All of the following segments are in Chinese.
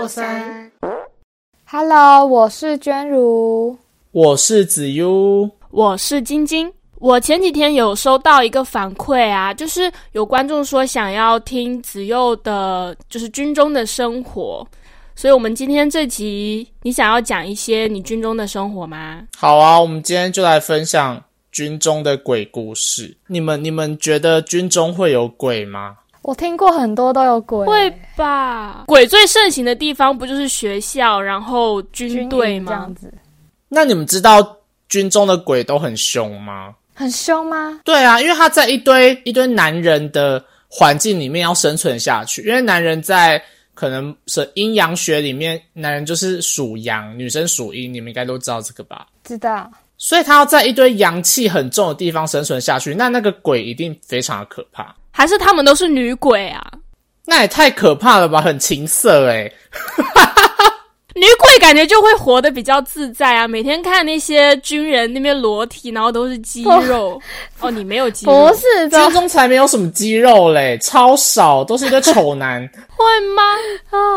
过三。Hello，我是娟如。我是子悠，我是晶晶。我前几天有收到一个反馈啊，就是有观众说想要听子佑的，就是军中的生活，所以我们今天这集，你想要讲一些你军中的生活吗？好啊，我们今天就来分享军中的鬼故事。你们你们觉得军中会有鬼吗？我听过很多都有鬼，会吧？鬼最盛行的地方不就是学校，然后军军队吗这样？子，那你们知道军中的鬼都很凶吗？很凶吗？对啊，因为他在一堆一堆男人的环境里面要生存下去，因为男人在可能是阴阳学里面，男人就是属阳，女生属阴，你们应该都知道这个吧？知道。所以他要在一堆阳气很重的地方生存下去，那那个鬼一定非常的可怕。还是他们都是女鬼啊？那也太可怕了吧，很情色诶、女鬼感觉就会活得比较自在啊，每天看那些军人那边裸体，然后都是肌肉。哦，你没有肌肉，不是的军，中才没有什么肌肉嘞，超少，都是一个丑男。会吗？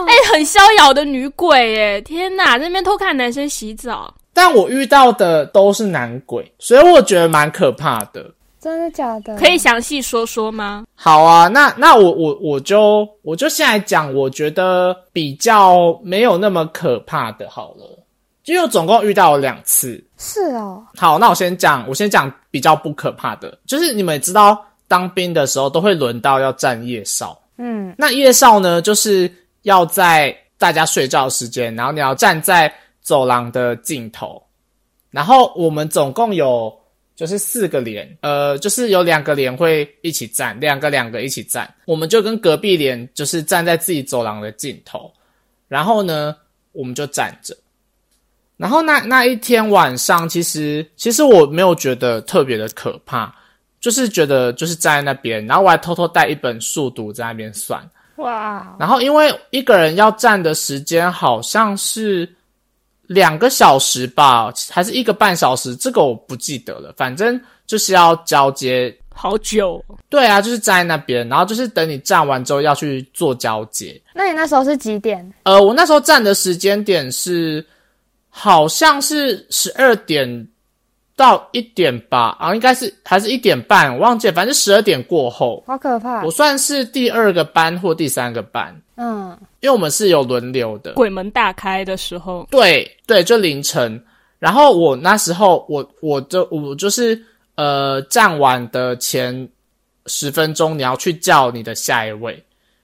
哎、很逍遥的女鬼哎！天哪，在那边偷看男生洗澡，但我遇到的都是男鬼，所以我觉得蛮可怕的。真的假的？可以详细说说吗？好啊，那那我我我就我就现在讲，我觉得比较没有那么可怕的，好了，因为我总共遇到了两次。是哦，好，那我先讲，我先讲比较不可怕的，就是你们也知道，当兵的时候都会轮到要站夜哨，嗯，那夜哨呢，就是要在大家睡觉时间，然后你要站在走廊的尽头，然后我们总共有就是四个连，呃，就是有两个连会一起站，两个两个一起站，我们就跟隔壁连就是站在自己走廊的尽头，然后呢，我们就站着。然后那那一天晚上，其实其实我没有觉得特别的可怕，就是觉得就是站在那边，然后我还偷偷带一本数独在那边算。哇，然后因为一个人要站的时间好像是两个小时吧，还是一个半小时，这个我不记得了。反正就是要交接。好久哦，对啊，就是站在那边，然后就是等你站完之后要去做交接。那你那时候是几点？呃，我那时候站的时间点是好像是十二点到一点吧，啊，应该是还是一点半，我忘记了，反正十二点过后，好可怕我。算是第二个班或第三个班，嗯，因为我们是有轮流的。鬼门大开的时候，对对，就凌晨。然后我那时候，我我就我就是呃，站完的前十分钟，你要去叫你的下一位。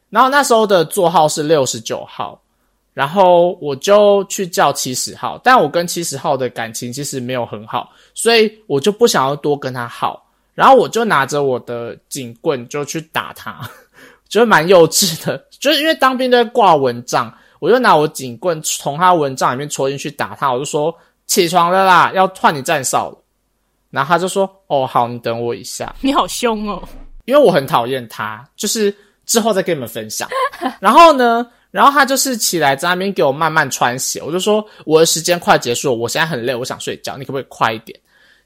然后那时候的座号是六十九号，然后我就去叫七十号，但我跟七十号的感情其实没有很好，所以我就不想要多跟他耗。然后我就拿着我的警棍就去打他，觉得蛮幼稚的，就是因为当兵都会挂蚊帐，我就拿我警棍从他蚊帐里面戳进去打他，我就说起床了啦，要换你站哨了。然后他就说：“哦，好，你等我一下，你好凶哦！因为我很讨厌他，就是之后再跟你们分享。然后呢，然后他就是起来在那边给我慢慢穿鞋，我就说我的时间快结束了，我现在很累，我想睡觉，你可不可以快一点？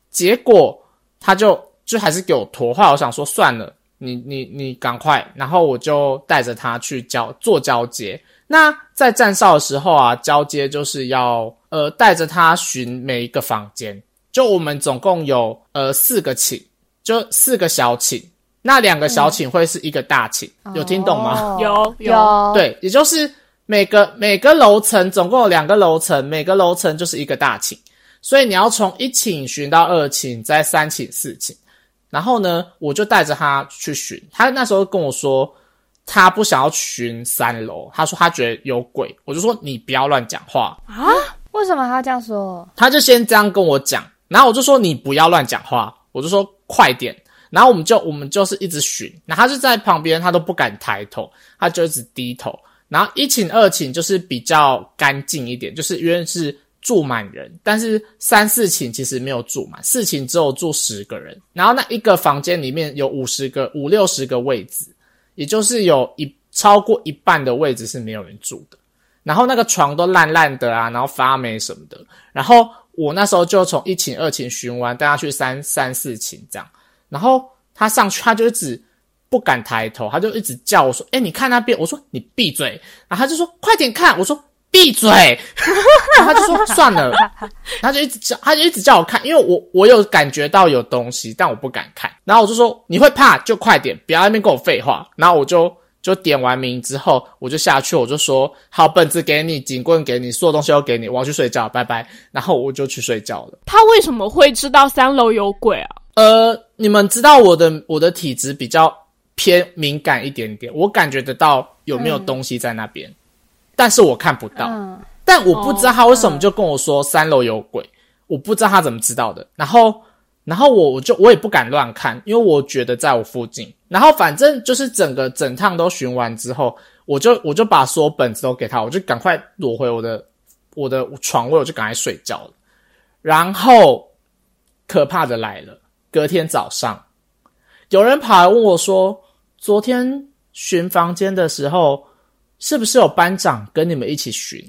结果他就就还是给我拖，后来我想说算了，你你你赶快，然后我就带着他去交做交接。那在站哨的时候啊，交接就是要呃带着他巡每一个房间，就我们总共有呃四个寝，就四个小寝，那两个小寝会是一个大寝，有听懂吗？哦有有有，，对，也就是每个每个楼层总共有两个楼层，每个楼层就是一个大寝，所以你要从一寝巡到二寝，再三寝、四寝。然后呢，我就带着他去巡，他那时候跟我说他不想要巡三楼，他说他觉得有鬼，我就说你不要乱讲话啊，为什么他这样说？他就先这样跟我讲，然后我就说你不要乱讲话，我就说快点，然后我们就我们就是一直巡，然后他就在旁边，他都不敢抬头，他就一直低头。然后一寝二寝就是比较干净一点，就是因为是住满人，但是三四寝其实没有住满，四寝只有住十个人，然后那一个房间里面有五十个五六十个位置，也就是有一超过一半的位置是没有人住的。然后那个床都烂烂的啊，然后发霉什么的。然后我那时候就从一寝、二寝巡完，带他去三三四寝这样。然后他上去，他就一直不敢抬头，他就一直叫我说：“哎、你看那边。”我说：“你闭嘴。”然后他就说：“快点看。”我说：“闭嘴。”然后他就说：“算了。”他就一直叫，他就一直叫我看，因为我我有感觉到有东西，但我不敢看。然后我就说：“你会怕就快点，不要在那边跟我废话。”然后我就就点完名之后，我就下去，我就说：“好，本子给你，警棍给你，所有东西都给你，我要去睡觉，拜拜。”然后我就去睡觉了。他为什么会知道三楼有鬼啊？呃，你们知道我的我的体质比较偏敏感一点点，我感觉得到有没有东西在那边，但是我看不到。嗯，但我不知道他为什么就跟我说三楼有鬼，我不知道他怎么知道的。然后，然后我我就我也不敢乱看，因为我觉得在我附近。然后反正就是整个整趟都巡完之后，我就我就把所有本子都给他，我就赶快躲回我的我的床位，我就赶快睡觉了。然后可怕的来了，隔天早上，有人跑来问我说，昨天巡房间的时候，是不是有班长跟你们一起巡？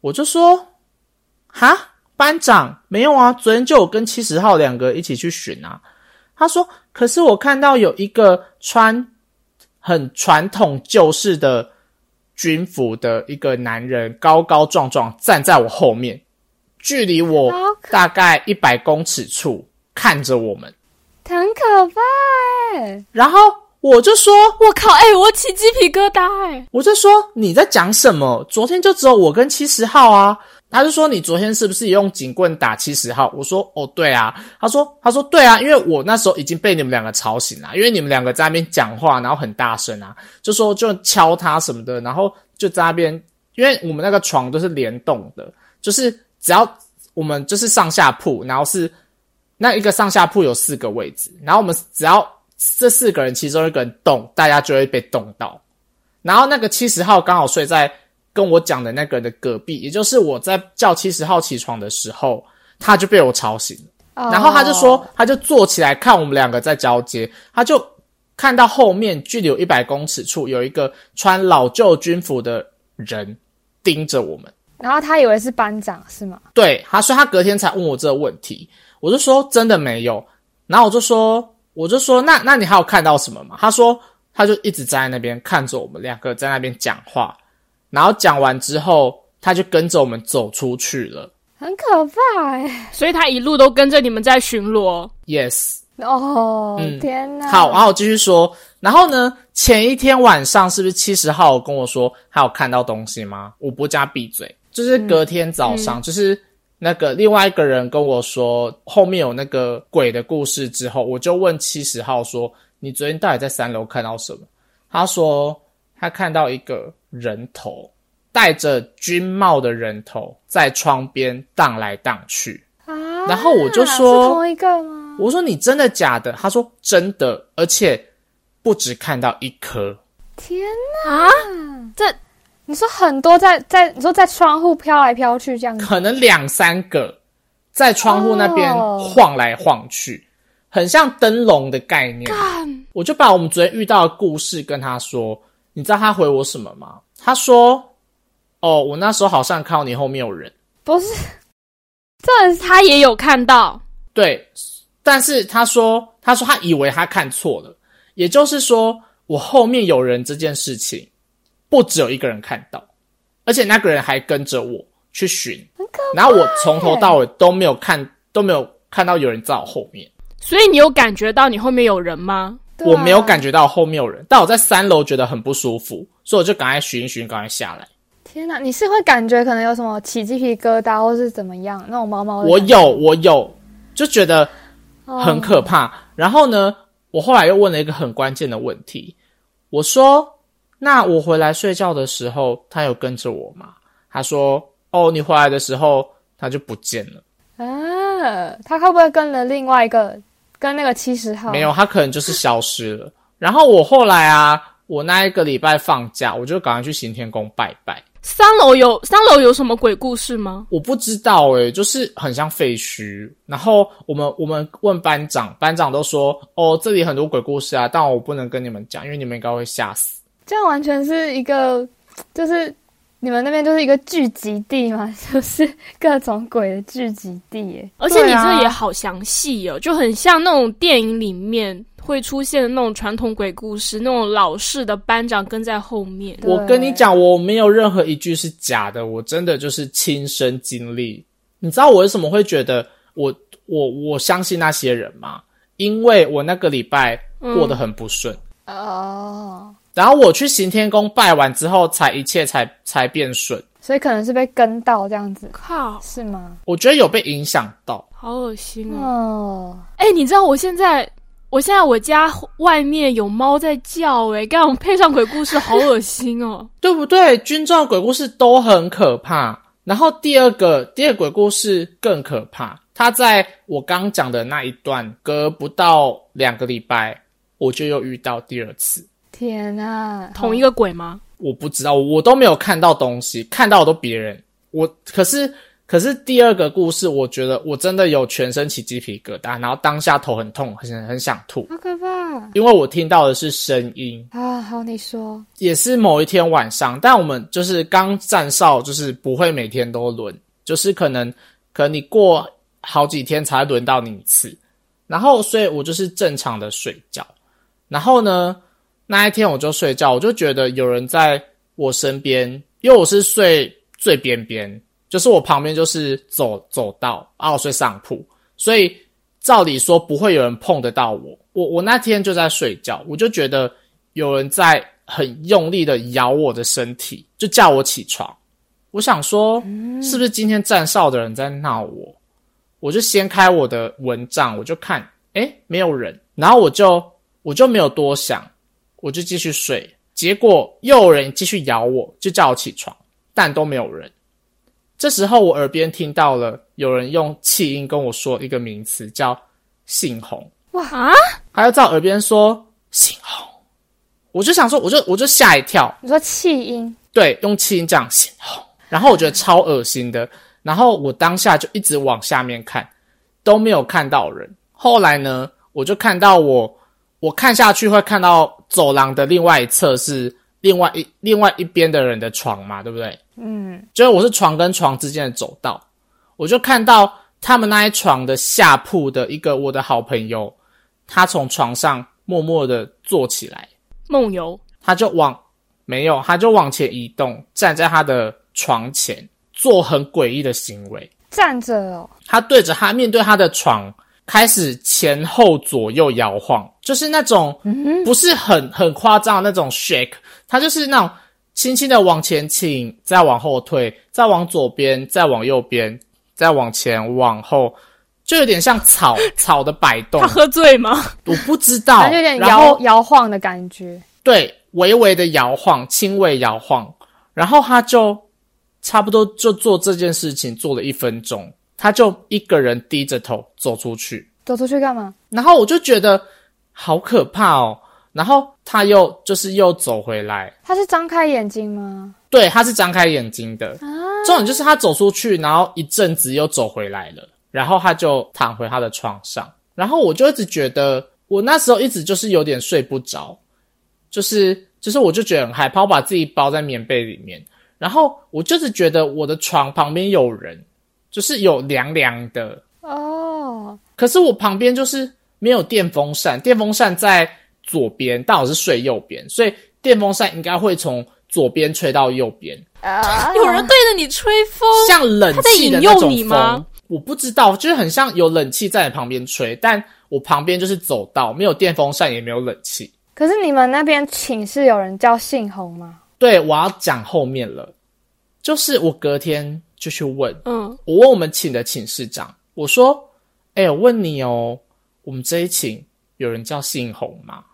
我就说，哈，班长没有啊，昨天就有跟七十号两个一起去巡啊。他说，可是我看到有一个穿很传统旧式的军服的一个男人，高高壮壮站在我后面，距离我大概一百公尺处看着我们，很可怕哎！然后我就说，我靠！哎、我起鸡皮疙瘩哎、我就说你在讲什么？昨天就只有我跟七十号啊。他就说你昨天是不是也用警棍打七十号？我说哦对啊。他说他说对啊，因为我那时候已经被你们两个吵醒了，因为你们两个在那边讲话，然后很大声啊，就说就敲他什么的，然后就在那边，因为我们那个床都是联动的，就是只要我们就是上下铺，然后是那一个上下铺有四个位置，然后我们只要这四个人其中一个人动，大家就会被动到。然后那个七十号刚好睡在跟我讲的那个人的隔壁，也就是我在叫七十号起床的时候，他就被我吵醒了。然后他就说哦，他就坐起来看我们两个在交接，他就看到后面距离有一百公尺处有一个穿老旧军服的人盯着我们。然后他以为是班长是吗？对，他说他隔天才问我这个问题，我就说真的没有，然后我就说我就说那那你还有看到什么吗？他说他就一直站在那边看着我们两个在那边讲话，然后讲完之后他就跟着我们走出去了。很可怕哎！所以他一路都跟着你们在巡逻。Yes，哦，嗯天哪！好，然后我继续说，然后呢，前一天晚上是不是七十号跟我说他有看到东西吗？我不叫他闭嘴，就是隔天早上，就是那个另外一个人跟我说后面有那个鬼的故事之后，我就问七十号说：“你昨天到底在三楼看到什么？”他说他看到一个人头，戴着军帽的人头在窗边荡来荡去。啊，然后我就说是同一个吗？我说你真的假的？他说真的，而且不止看到一颗，天啊，这你说很多在在你说在窗户飘来飘去这样子，可能两三个在窗户那边哦晃来晃去，很像灯笼的概念。我就把我们昨天遇到的故事跟他说，你知道他回我什么吗？他说：“哦，我那时候好像看到你后面有人。不是，这是他也有看到，”对，但是他说，他说他以为他看错了，也就是说，我后面有人这件事情，不只有一个人看到，而且那个人还跟着我去寻，然后我从头到尾都没有看，都没有看到有人在我后面，所以你有感觉到你后面有人吗？我没有感觉到后面有人，但我在三楼觉得很不舒服，所以我就赶快寻一寻，赶快下来。天哪！你是会感觉可能有什么起鸡皮疙瘩，或是怎么样那种毛毛的我？有，我有，就觉得哦很可怕。然后呢，我后来又问了一个很关键的问题，我说：“那我回来睡觉的时候，他有跟着我吗？”他说：“哦，你回来的时候他就不见了，啊，他会不会跟了另外一个，跟那个七十号？没有，他可能就是消失了。”然后我后来啊，我那一个礼拜放假，我就赶快去行天宫拜拜。三楼有三楼有什么鬼故事吗？我不知道诶、就是很像废墟。然后我们我们问班长，班长都说哦，这里很多鬼故事啊，但我不能跟你们讲，因为你们应该会吓死。这样完全是一个，就是你们那边就是一个聚集地嘛，就是各种鬼的聚集地耶。而且你这也好详细哦，就很像那种电影里面会出现的那种传统鬼故事，那种老式的班长跟在后面。我跟你讲，我没有任何一句是假的，我真的就是亲身经历。你知道我为什么会觉得我我我相信那些人吗？因为我那个礼拜过得很不顺，哦，然后我去行天宫拜完之后，才一切才才变顺。所以可能是被跟到这样子，靠，是吗？我觉得有被影响到。好恶心哦！哦，哎、你知道我现在，我现在我家外面有猫在叫、哎，刚好配上鬼故事，好恶心哦！对不对？军装鬼故事都很可怕。然后第二个，第二个鬼故事更可怕。它在我刚讲的那一段，隔不到两个礼拜，我就又遇到第二次。天啊，同一个鬼吗？我不知道，我都没有看到东西，看到的都别人。我可是可是第二个故事，我觉得我真的有全身起鸡皮疙瘩，然后当下头很痛，很很想吐，好可怕因为我听到的是声音。啊！好，你说，也是某一天晚上，但我们就是刚站哨，就是不会每天都轮，就是可能可能你过好几天才会轮到你一次，然后所以我就是正常的睡觉，然后呢那一天我就睡觉，我就觉得有人在我身边，因为我是睡最边边，就是我旁边就是走走道，啊我睡上铺，所以照理说不会有人碰得到我，我我那天就在睡觉，我就觉得。有人在很用力的咬我的身体，就叫我起床。我想说，是不是今天站哨的人在闹我？我就掀开我的蚊帐，我就看，诶，没有人。然后我就我就没有多想，我就继续睡。结果又有人继续咬我，就叫我起床，但都没有人。这时候我耳边听到了有人用气音跟我说一个名词，叫杏红。哇啊！还要在我耳边说杏红。我就想说，我就我就吓一跳，你说气音，对，用气音这样醒吼，然后我觉得超恶心的，然后我当下就一直往下面看，都没有看到人。后来呢，我就看到我，我看下去会看到走廊的另外一侧是另外一另外一边的人的床嘛，对不对？嗯，就是我是床跟床之间的走道，我就看到他们那一床的下铺的一个我的好朋友，他从床上默默的坐起来。梦游，他就往没有，他就往前移动，站在他的床前，做很诡异的行为。站着哦，他对着他面对他的床，开始前后左右摇晃，就是那种不是很很夸张的那种 shake，他就是那种轻轻的往前倾，再往后退，再往左边，再往右边，再往前往后，就有点像草 草的摆动他。喝醉吗？我不知道，有点摇摇晃的感觉。对，微微的摇晃，轻微摇晃，然后他就差不多就做这件事情做了一分钟，他就一个人低着头走出去，走出去干嘛？然后我就觉得好可怕哦，然后他又就是又走回来，他是张开眼睛吗？对，他是张开眼睛的，啊，重点就是他走出去，然后一阵子又走回来了，然后他就躺回他的床上，然后我就一直觉得，我那时候一直就是有点睡不着，就是就是我就觉得很害怕，我把自己包在棉被里面，然后我就是觉得我的床旁边有人，就是有凉凉的，哦，可是我旁边就是没有电风扇，电风扇在左边，但我是睡右边，所以电风扇应该会从左边吹到右边。啊，有人对着你吹风，像冷他在气的引诱那种风你吗？我不知道，就是很像有冷气在你旁边吹，但我旁边就是走道，没有电风扇，也没有冷气。可是你们那边寝室有人叫姓洪吗？对，我要讲后面了，就是我隔天就去问，嗯，我问我们寝的寝室长，我说：“哎、我问你哦，我们这一寝有人叫姓洪吗？”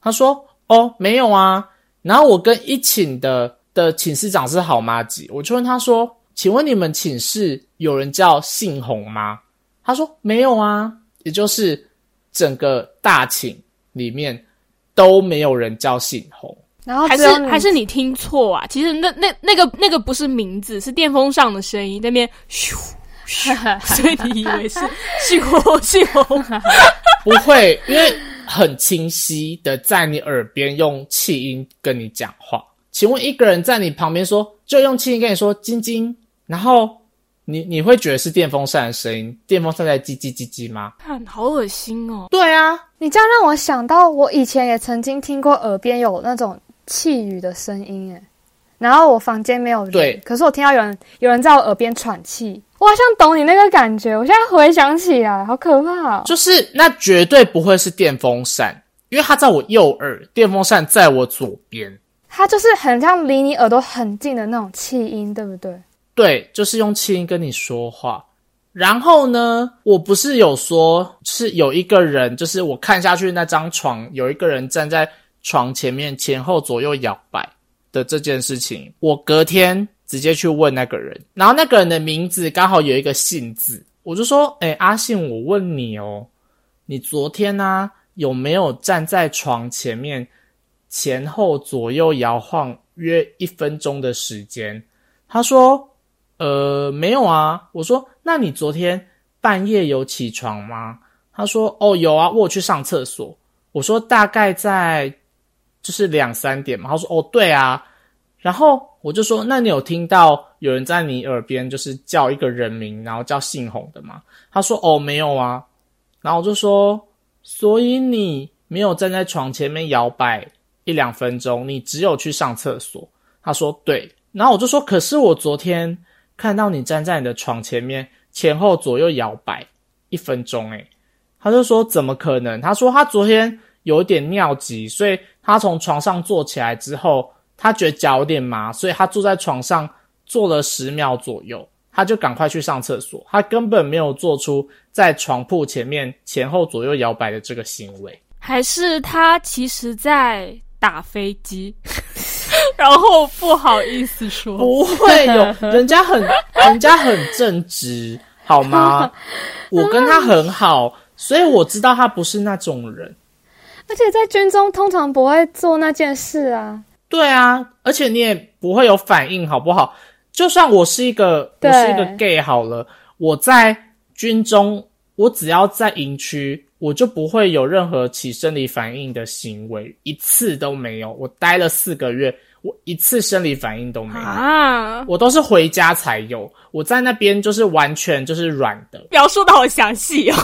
他说：“哦，没有啊。”然后我跟一寝的的寝室长是好妈吉，我就问他说：“请问你们寝室有人叫姓洪吗？”他说：“没有啊。”也就是整个大寝里面都没有人叫姓洪。还是然后只有你还是你听错啊？其实那那那个那个不是名字，是电风扇的声音，那边咻咻，所以你以为是姓洪姓洪。不会，因为很清晰的在你耳边用气音跟你讲话。请问一个人在你旁边说，就用气音跟你说“晶晶”，然后你你会觉得是电风扇的声音，电风扇在叽叽叽叽吗？看，好恶心哦！对啊，你你这样让我想到，我以前也曾经听过耳边有那种气语的声音，哎，然后我房间没有人，对可是我听到有人有人在我耳边喘气，我好像懂你那个感觉。我现在回想起来，好可怕、哦。就是那绝对不会是电风扇，因为它在我右耳，电风扇在我左边。它就是很像离你耳朵很近的那种气音，对不对？对，就是用气音跟你说话。然后呢，我不是有说，是有一个人，就是我看下去那张床，有一个人站在床前面前后左右摇摆的这件事情，我隔天直接去问那个人，然后那个人的名字刚好有一个姓字，我就说，哎，阿信，我问你哦，你昨天呢、有没有站在床前面前后左右摇晃约一分钟的时间？他说。呃，没有啊。我说，那你昨天半夜有起床吗？他说，哦，有啊，我去上厕所。我说，大概在就是两三点嘛。他说，哦，对啊。然后我就说，那你有听到有人在你耳边就是叫一个人名，然后叫姓洪的吗？他说，哦，没有啊。然后我就说，所以你没有站在床前面摇摆一两分钟，你只有去上厕所。他说，对。然后我就说，可是我昨天。看到你站在你的床前面，前后左右摇摆一分钟，诶，他就说怎么可能？他说他昨天有一点尿急，所以他从床上坐起来之后，他觉得脚有点麻，所以他坐在床上坐了十秒左右，他就赶快去上厕所，他根本没有做出在床铺前面前后左右摇摆的这个行为，还是他其实在打飞机？然后不好意思说，不会有人家很人家很正直，好吗？我跟他很好，所以我知道他不是那种人。而且在军中通常不会做那件事啊。对啊，而且你也不会有反应，好不好？就算我是一个我是一个 gay 好了，我在军中，我只要在营区。我就不会有任何起生理反应的行为，一次都没有。我待了四个月，我一次生理反应都没有啊！我都是回家才有。我在那边就是完全就是软的，描述的好详细哦。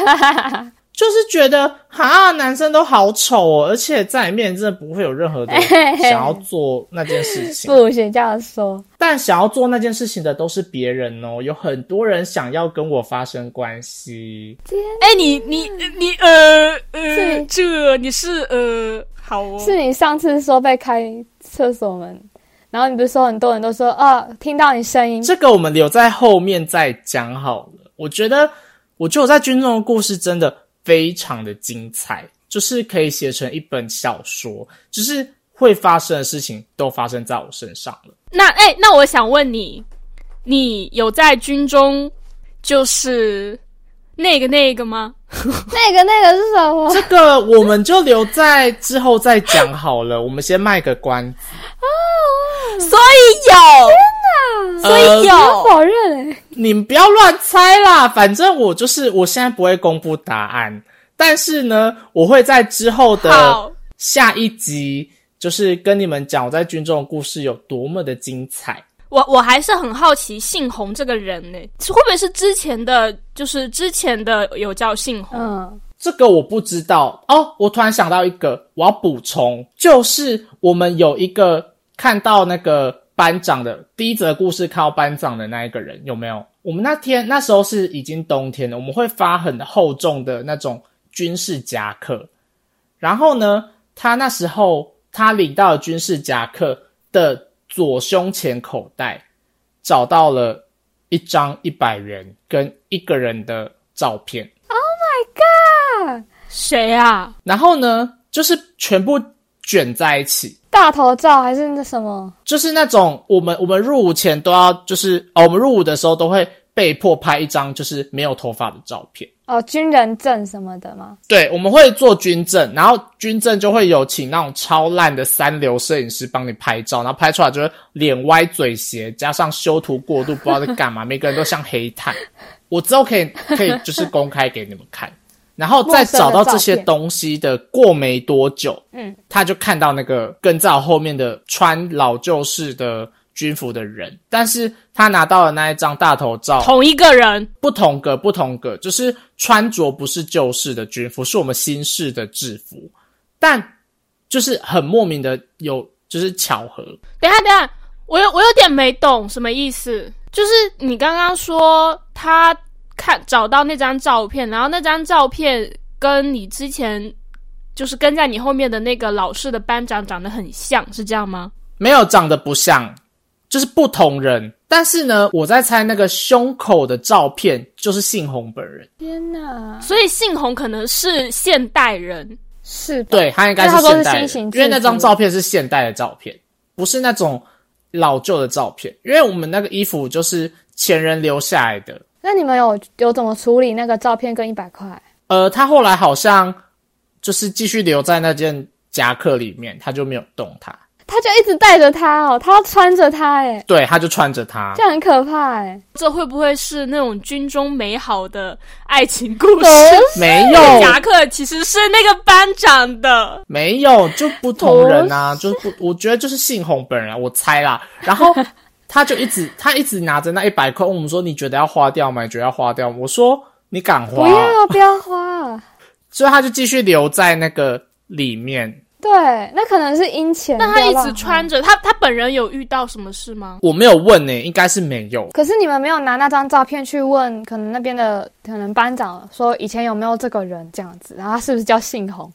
就是觉得哈，男生都好丑哦，而且在里面真的不会有任何的 想要做那件事情。不行这样说，但想要做那件事情的都是别人哦，有很多人想要跟我发生关系。哎，你你你呃呃，这你是呃好哦，是你上次说被开厕所门，然后你不是说很多人都说啊，听到你声音，这个我们留在后面再讲好了。我觉得，我觉得我在军中的故事真的。非常的精彩，就是可以写成一本小说，就是会发生的事情都发生在我身上了。那哎，那我想问你，你有在军中就是那个那个吗？那个那个是什么？这个我们就留在之后再讲好了。我们先卖个关子哦。所以有。所以有否认？你们不要乱猜啦！反正我就是我现在不会公布答案，但是呢，我会在之后的下一集，就是跟你们讲我在军中的故事有多么的精彩。我我还是很好奇姓洪这个人呢，会不会是之前的，就是之前的有叫姓洪？嗯，这个我不知道哦。我突然想到一个，我要补充，就是我们有一个看到那个。班长的第一则故事，靠班长的那一个人有没有？我们那天那时候是已经冬天了，我们会发很厚重的那种军事夹克。然后呢，他那时候他领到了军事夹克的左胸前口袋，找到了一张一百元跟一个人的照片。Oh my god！谁啊？然后呢，就是全部卷在一起。大头照还是那什么？就是那种我们我们入伍前都要，就是哦，我们入伍的时候都会被迫拍一张就是没有头发的照片哦，军人证什么的吗？对，我们会做军证，然后军证就会有请那种超烂的三流摄影师帮你拍照，然后拍出来就是脸歪嘴斜，加上修图过度，不知道在干嘛，每个人都像黑炭。我之后可以可以就是公开给你们看。然后再找到这些东西的过没多久，嗯，他就看到那个跟在我后面的穿老旧式的军服的人，但是他拿到了那一张大头照，同一个人，不同个不同个，就是穿着不是旧式的军服，是我们新式的制服，但就是很莫名的有就是巧合。等一下，等一下，我有我有点没懂什么意思。就是你刚刚说他看找到那张照片，然后那张照片跟你之前就是跟在你后面的那个老师的班长长得很像，是这样吗？没有长得不像，就是不同人。但是呢，我在猜那个胸口的照片就是信宏本人。天哪！所以信宏可能是现代人，是吧对他应该是现代人，因为那张照片是现代的照片，不是那种老旧的照片。因为我们那个衣服就是前人留下来的。那你们有有怎么处理那个照片跟一百块？呃，他后来好像就是继续留在那件夹克里面，他就没有动它。他就一直带着它哦，他要穿着它，哎，对，他就穿着它这。样很可怕，哎。这会不会是那种军中美好的爱情故事？不没有，夹克其实是那个班长的，没有，就不同人啊，就不，我觉得就是信宏本人啊，我猜啦。然后他就一直，他一直拿着那一百块，问我们说：“你觉得要花掉吗？你觉得要花掉吗？”我说：“你敢花不？”要不要花。所以他就继续留在那个里面。对，那可能是因钱。那他一直穿着，他他本人有遇到什么事吗？我没有问呢、应该是没有。可是你们没有拿那张照片去问，可能那边的可能班长说以前有没有这个人这样子，然后他是不是叫姓洪？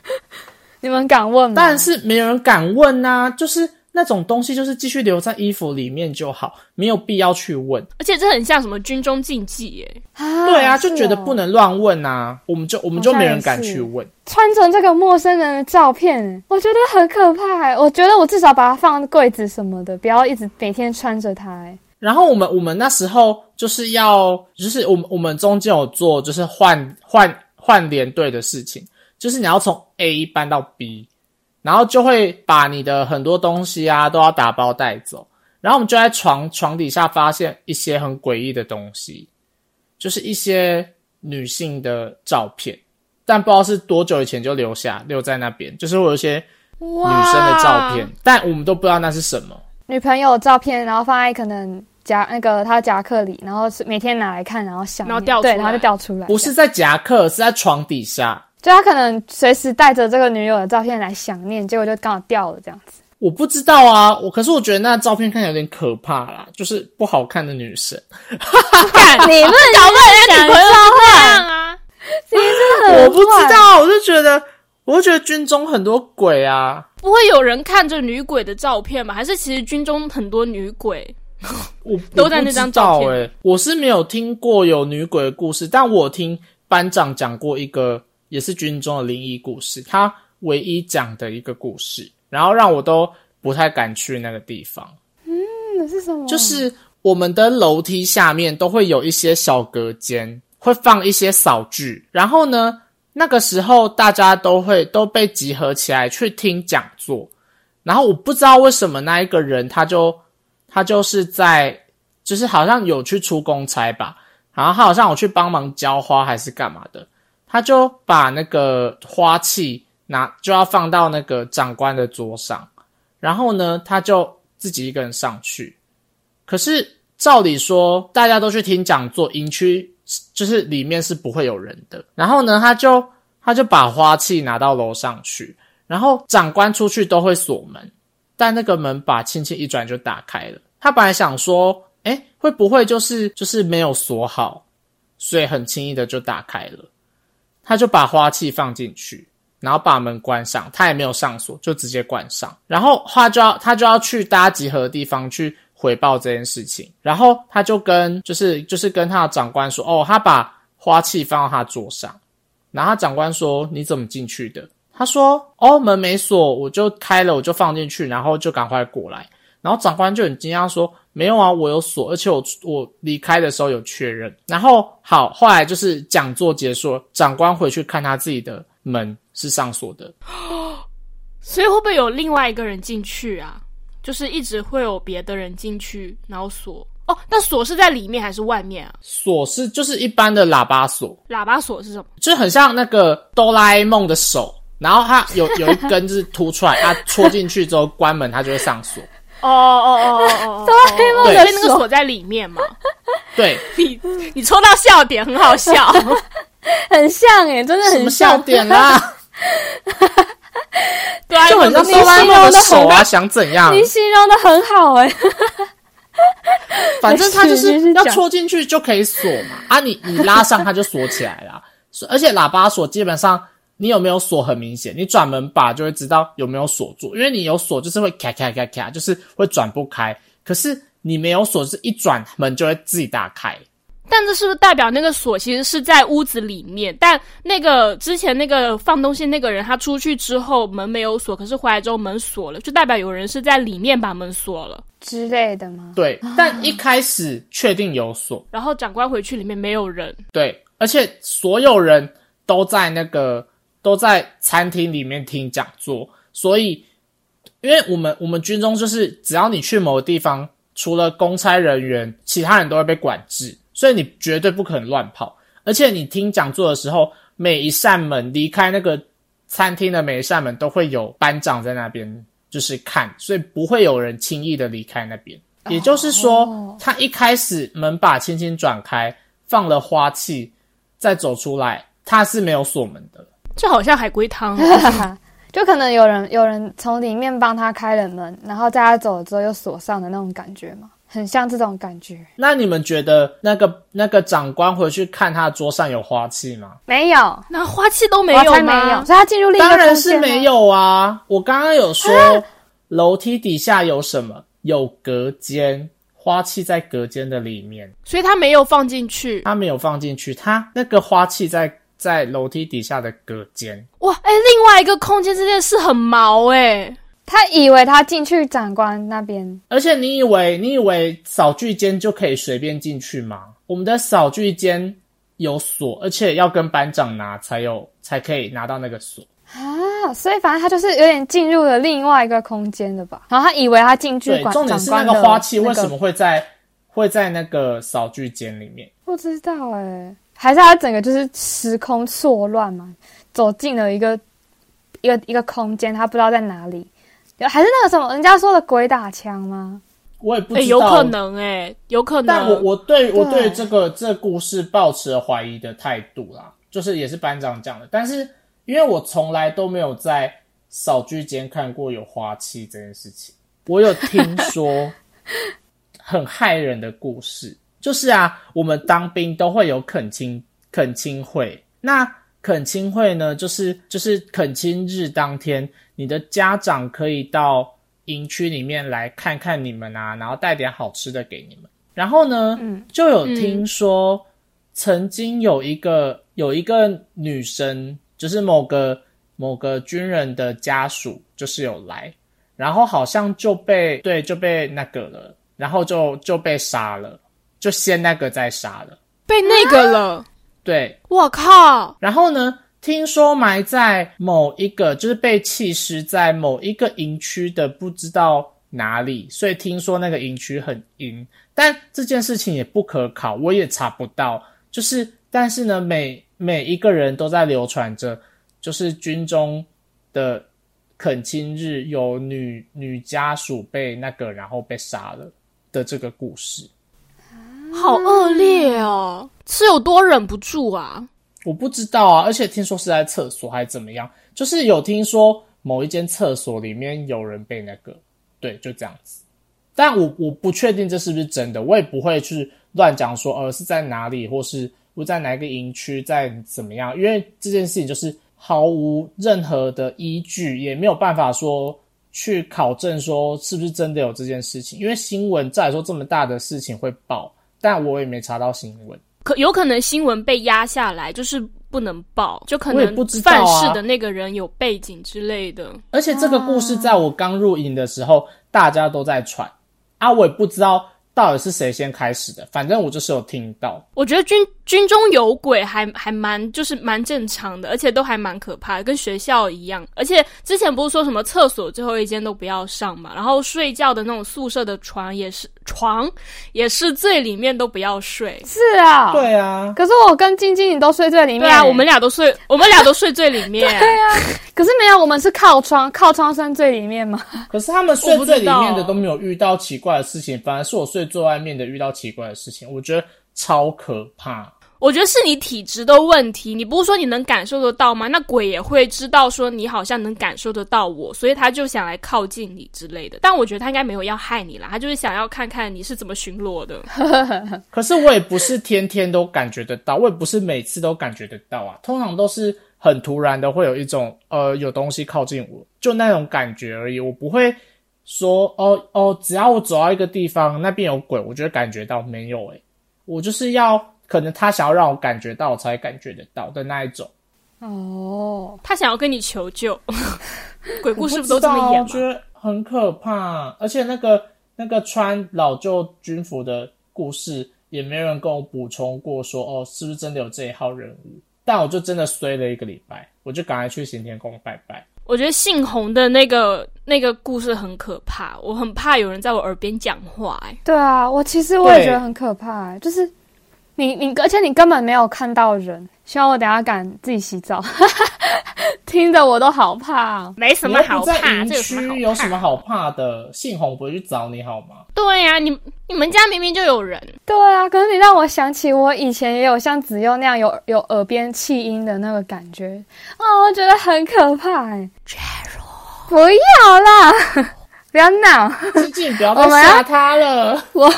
你们敢问吗？但是没有人敢问呐、就是那种东西，就是继续留在衣服里面就好，没有必要去问。而且这很像什么军中禁忌耶？啊对啊，就觉得哦不能乱问呐、我们就我们就没人敢去问。穿成这个陌生人的照片，我觉得很可怕。我觉得我至少把它放柜子什么的，不要一直每天穿着它。哎然后我们我们那时候就是要，就是我们我们中间有做就是换换换连队的事情，就是你要从 A 搬到 B，然后就会把你的很多东西啊都要打包带走，然后我们就在床床底下发现一些很诡异的东西，就是一些女性的照片，但不知道是多久以前就留下留在那边，就是会有一些女生的照片，但我们都不知道那是什么。女朋友照片，然后放在可能夹那个他夹克里，然后是每天拿来看，然后想然后掉出来。然后就掉出来。不是在夹克，是在床底下。就他可能随时带着这个女友的照片来想念，结果就刚好掉了这样子。我不知道啊，我可是我觉得那照片看起来有点可怕啦，就是不好看的女生。你们搞不好人家女朋友这样啊？我不知道，我就觉得，我就觉得军中很多鬼啊。不会有人看着女鬼的照片吧？还是其实军中很多女鬼？我都在那张照片我不知道欸我是没有听过有女鬼的故事，但我听班长讲过一个也是军中的灵异故事，他唯一讲的一个故事，然后让我都不太敢去那个地方。嗯是什么？就是我们的楼梯下面都会有一些小隔间，会放一些扫具。然后呢，那个时候大家都会都被集合起来去听讲座。然后我不知道为什么那一个人他就他就是在就是好像有去出公差吧，然后他好像有去帮忙浇花还是干嘛的，他就把那个花器拿就要放到那个长官的桌上，然后呢，他就自己一个人上去。可是照理说，大家都去听讲座，营区就是里面是不会有人的。然后呢，他就他就把花器拿到楼上去，然后长官出去都会锁门，但那个门把轻轻一转就打开了。他本来想说，哎，会不会就是就是没有锁好，所以很轻易的就打开了。他就把花器放进去，然后把门关上，他也没有上锁，就直接关上。然后他就要他就要去大家集合的地方去回报这件事情。然后他就跟就是就是跟他的长官说，哦，他把花器放到他桌上。然后长官说，你怎么进去的？他说，哦，门没锁，我就开了，我就放进去，然后就赶快过来。然后长官就很惊讶说：“没有啊，我有锁，而且我我离开的时候有确认。”然后好，后来就是讲座结束了，长官回去看他自己的门是上锁的，所以会不会有另外一个人进去啊？就是一直会有别的人进去，然后锁哦。那锁是在里面还是外面啊？锁是就是一般的喇叭锁，喇叭锁是什么？就很像那个哆啦 A 梦的手，然后它有有一根就是凸出来，它戳进去之后关门，它就会上锁。哦哦哦哦哦，哆啦 A 梦的那个锁在里面嘛？对，你你抽到笑点，很好笑，很像哎，真的很笑点啦。对啊，就很像哆啦 A 梦的手啊，想怎样？你形容的很好哎。反正它就是要戳进去就可以锁嘛，啊，你你拉上它就锁起来了。而且喇叭锁基本上你有没有锁很明显，你转门把就会知道有没有锁住，因为你有锁就是会咔咔咔咔，就是会转不开。可是你没有锁，是一转门就会自己打开。但这是不是代表那个锁其实是在屋子里面？但那个之前那个放东西那个人他出去之后门没有锁，可是回来之后门锁了，就代表有人是在里面把门锁了之类的吗？对，但一开始确定有锁，然后长官回去里面没有人。对，而且所有人都在那个都在餐厅里面听讲座，所以因为我们我们军中就是只要你去某个地方，除了公差人员，其他人都会被管制。所以你绝对不可能乱跑，而且你听讲座的时候，每一扇门离开那个餐厅的每一扇门都会有班长在那边，就是看，所以不会有人轻易的离开那边。也就是说，他一开始门把轻轻转开，放了花器，再走出来，他是没有锁门的。这好像海龟汤，就可能有人有人从里面帮他开了门，然后在他走了之后又锁上的那种感觉嘛？很像这种感觉。那你们觉得那个那个长官回去看他桌上有花器吗？没有，那花器都没有吗？所以他进入另一个当然是没有啊！我刚刚有说楼梯底下有什么？有隔间，花器在隔间的里面，所以他没有放进去。他没有放进去，他那个花器在在楼梯底下的隔间。哇，哎，另外一个空间这件事很毛哎。他以为他进去长官那边，而且你以为你以为扫具间就可以随便进去吗？我们的扫具间有锁，而且要跟班长拿才有才可以拿到那个锁啊！所以反正他就是有点进入了另外一个空间的吧。然后他以为他进去，对，重点是那个花器为什么会在会在那个扫具间里面？不知道哎，还是他整个就是时空错乱嘛？走进了一个一个一个空间，他不知道在哪里。还是那个什么，人家说的鬼打墙吗？我也不知道，有可能哎，有可能。但我我对我对这个这故事抱持了怀疑的态度啦，就是也是班长讲的。但是因为我从来都没有在扫居间看过有花器这件事情，我有听说很害人的故事，就是啊，我们当兵都会有恳亲恳亲会，那恳亲会呢，就是就是恳亲日当天。你的家长可以到营区里面来看看你们啊，然后带点好吃的给你们。然后呢，就有听说曾经有一个有一个女生，就是某个某个军人的家属，就是有来，然后好像就被对就被那个了，然后就就被杀了，就先那个再杀了，被那个了。对，我靠！然后呢？听说埋在某一个，就是被弃尸在某一个营区的不知道哪里，所以听说那个营区很阴。但这件事情也不可考，我也查不到。就是，但是呢，每每一个人都在流传着，就是军中的恳亲日有女女家属被那个然后被杀了的这个故事，好恶劣哦！是有多忍不住啊？我不知道啊，而且听说是在厕所还是怎么样，就是有听说某一间厕所里面有人被那个，对，就这样子。但我我不确定这是不是真的，我也不会去乱讲说，呃，是在哪里，或是我在哪个营区，在怎么样，因为这件事情就是毫无任何的依据，也没有办法说去考证说是不是真的有这件事情，因为新闻再说这么大的事情会报，但我也没查到新闻。可有可能新闻被压下来，就是不能报，就可能犯事的那个人有背景之类的。而且这个故事在我刚入营的时候，大家都在传啊，我也不知道到底是谁先开始的，反正我就是有听到。我觉得军军中有鬼还还蛮就是蛮正常的，而且都还蛮可怕的，跟学校一样。而且之前不是说什么厕所最后一间都不要上嘛，然后睡觉的那种宿舍的床也是床也是最里面都不要睡。是啊，对啊，可是我跟晶晶你都睡最里面，对啊，我们俩都睡，我们俩都睡最里面。对啊，可是没有，我们是靠窗，靠窗算最里面吗？可是他们睡最里面的都没有遇到奇怪的事情，反而是我睡最外面的遇到奇怪的事情，我觉得超可怕。我觉得是你体质的问题，你不是说你能感受得到吗？那鬼也会知道说你好像能感受得到我，所以他就想来靠近你之类的。但我觉得他应该没有要害你啦，他就是想要看看你是怎么巡逻的。可是我也不是天天都感觉得到，我也不是每次都感觉得到啊。通常都是很突然的，会有一种呃有东西靠近我，就那种感觉而已。我不会说哦哦，只要我走到一个地方，那边有鬼，我就会感觉到没有诶、我就是要。可能他想要让我感觉到，我才感觉得到的那一种。哦，他想要跟你求救。鬼故事不都这么演吗？我觉得很可怕，而且那个那个穿老旧军服的故事，也没人跟我补充过，说哦，是不是真的有这一号人物？但我就真的衰了一个礼拜，我就赶快去行天宫拜拜。我觉得姓洪的那个那个故事很可怕，我很怕有人在我耳边讲话。哎，对啊，我其实我也觉得很可怕，就是。你你，而且你根本没有看到人。希望我等下敢自己洗澡，听着我都好怕。没什么好怕，这区有什么好怕的？信红不会去找你好吗？对呀，你你们家明明就有人。对啊，可是你让我想起我以前也有像子悠那样有有耳边气音的那个感觉哦，我觉得很可怕。哎，不要啦，不要闹，静静不要再吓他了。我。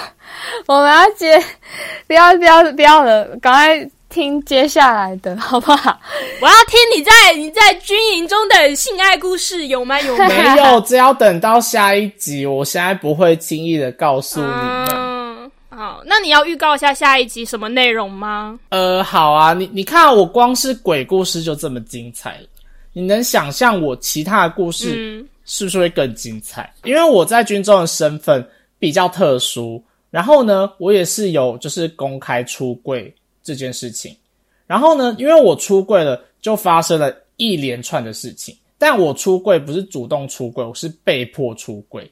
我们要接，不要不要不要了，赶快听接下来的 好不好？我要听你在你在军营中的性爱故事，有吗？有没有？只要等到下一集，我现在不会轻易的告诉你们。好，那你要预告一下下一集什么内容吗？呃，好啊，你你看，我光是鬼故事就这么精彩了，你能想象我其他的故事是不是会更精彩？因为我在军中的身份比较特殊。然后呢，我也是有就是公开出柜这件事情。然后呢，因为我出柜了，就发生了一连串的事情。但我出柜不是主动出柜，我是被迫出柜。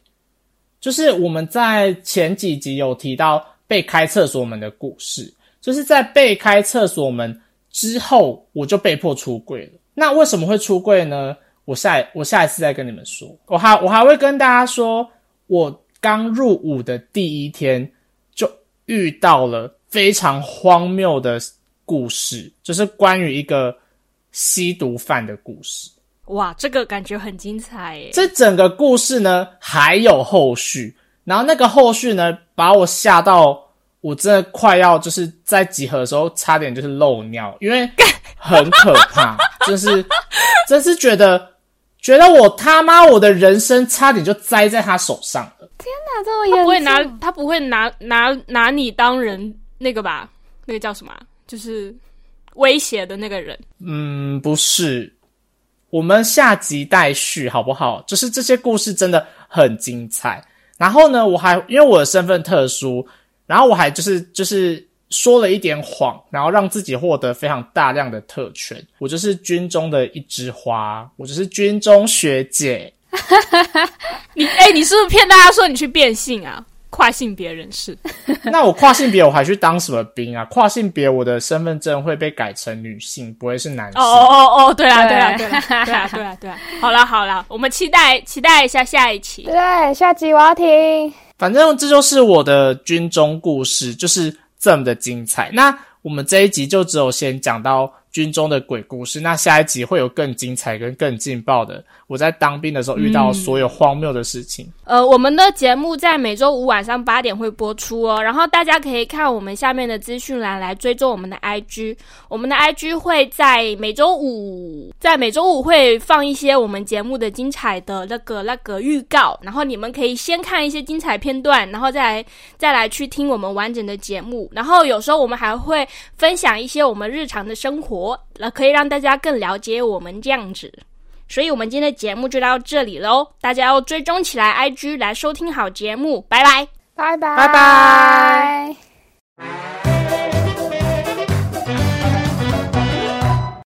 就是我们在前几集有提到被开厕所门的故事，就是在被开厕所门之后，我就被迫出柜了。那为什么会出柜呢？我下我下一次再跟你们说。我还我还会跟大家说，我。刚入伍的第一天，就遇到了非常荒谬的故事，就是关于一个吸毒犯的故事。哇，这个感觉很精彩耶！这整个故事呢还有后续，然后那个后续呢把我吓到，我真的快要就是在集合的时候差点就是漏尿，因为很可怕，真是真是觉得觉得我他妈我的人生差点就栽在他手上了。天哪，这么严重！他不会拿他不会拿拿拿你当人那个吧？那个叫什么？就是威胁的那个人。嗯，不是。我们下集待续，好不好？就是这些故事真的很精彩。然后呢，我还因为我的身份特殊，然后我还就是就是说了一点谎，然后让自己获得非常大量的特权。我就是军中的一枝花，我就是军中学姐。你哎，你是不是骗大家说你去变性啊？跨性别人士？那我跨性别，我还去当什么兵啊？跨性别，我的身份证会被改成女性，不会是男性。哦哦哦哦，对啊对啊对啊对啊对啊对啊！好了好了，我们期待期待一下下一期。对，下集我要听。反正这就是我的军中故事，就是这么的精彩。那我们这一集就只有先讲到。军中的鬼故事，那下一集会有更精彩跟更劲爆的。我在当兵的时候遇到所有荒谬的事情。呃，我们的节目在每周五晚上八点会播出哦，然后大家可以看我们下面的资讯栏来追踪我们的 IG。我们的 IG 会在每周五，在每周五会放一些我们节目的精彩的那个那个预告，然后你们可以先看一些精彩片段，然后再来再来去听我们完整的节目。然后有时候我们还会分享一些我们日常的生活。那可以让大家更了解我们这样子，所以我们今天的节目就到这里喽。大家要追踪起来，IG 来收听好节目，拜拜，拜拜，拜拜。